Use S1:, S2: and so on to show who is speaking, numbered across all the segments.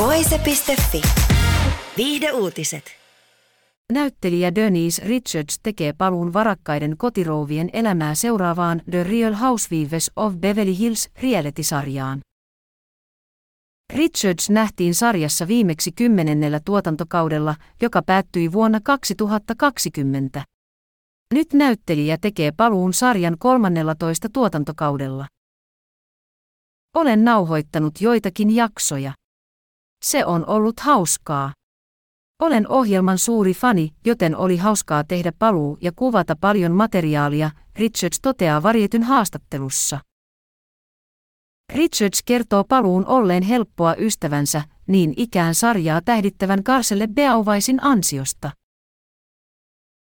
S1: Voise.fi. Viihde uutiset.
S2: Näyttelijä Denise Richards tekee paluun varakkaiden kotirouvien elämää seuraavaan The Real Housewives of Beverly Hills reality-sarjaan. Richards nähtiin sarjassa viimeksi kymmenennellä tuotantokaudella, joka päättyi vuonna 2020. Nyt näyttelijä tekee paluun sarjan 13 tuotantokaudella. Olen nauhoittanut joitakin jaksoja. Se on ollut hauskaa. Olen ohjelman suuri fani, joten oli hauskaa tehdä paluu ja kuvata paljon materiaalia, Richards toteaa varjetyn haastattelussa. Richards kertoo paluun olleen helppoa ystävänsä, niin ikään sarjaa tähdittävän Karselle Beauvaisin ansiosta.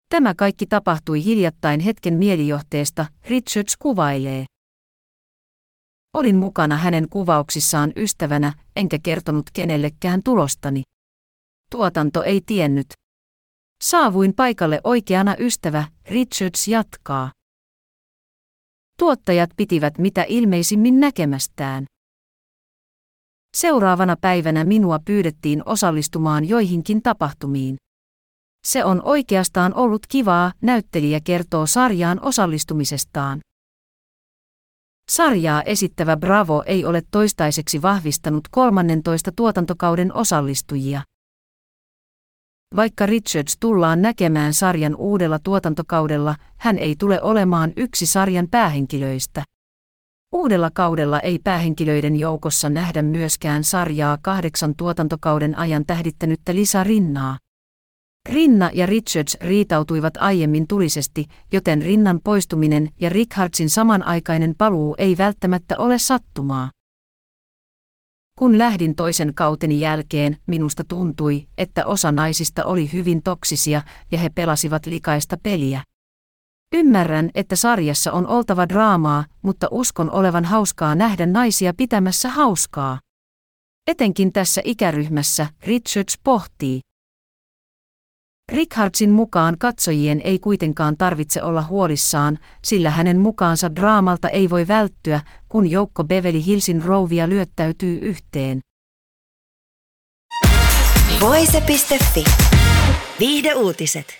S2: Tämä kaikki tapahtui hiljattain hetken mielijohteesta, Richards kuvailee. Olin mukana hänen kuvauksissaan ystävänä, enkä kertonut kenellekään tulostani. Tuotanto ei tiennyt. Saavuin paikalle oikeana ystävä, Richards jatkaa. Tuottajat pitivät mitä ilmeisimmin näkemästään. Seuraavana päivänä minua pyydettiin osallistumaan joihinkin tapahtumiin. Se on oikeastaan ollut kivaa, näyttelijä kertoo sarjaan osallistumisestaan. Sarjaa esittävä Bravo ei ole toistaiseksi vahvistanut 13 tuotantokauden osallistujia. Vaikka Richards tullaan näkemään sarjan uudella tuotantokaudella, hän ei tule olemaan yksi sarjan päähenkilöistä. Uudella kaudella ei päähenkilöiden joukossa nähdä myöskään sarjaa kahdeksan tuotantokauden ajan tähdittänyttä Lisa Rinnaa. Rinna ja Richards riitautuivat aiemmin tulisesti, joten Rinnan poistuminen ja Richardsin samanaikainen paluu ei välttämättä ole sattumaa. Kun lähdin toisen kauteni jälkeen, minusta tuntui, että osa naisista oli hyvin toksisia ja he pelasivat likaista peliä. Ymmärrän, että sarjassa on oltava draamaa, mutta uskon olevan hauskaa nähdä naisia pitämässä hauskaa. Etenkin tässä ikäryhmässä, Richards pohtii. Richardsin mukaan katsojien ei kuitenkaan tarvitse olla huolissaan, sillä hänen mukaansa draamalta ei voi välttyä, kun joukko Beverly Hillsin rouvia lyöttäytyy yhteen.
S1: Voise.fi. Viihde uutiset.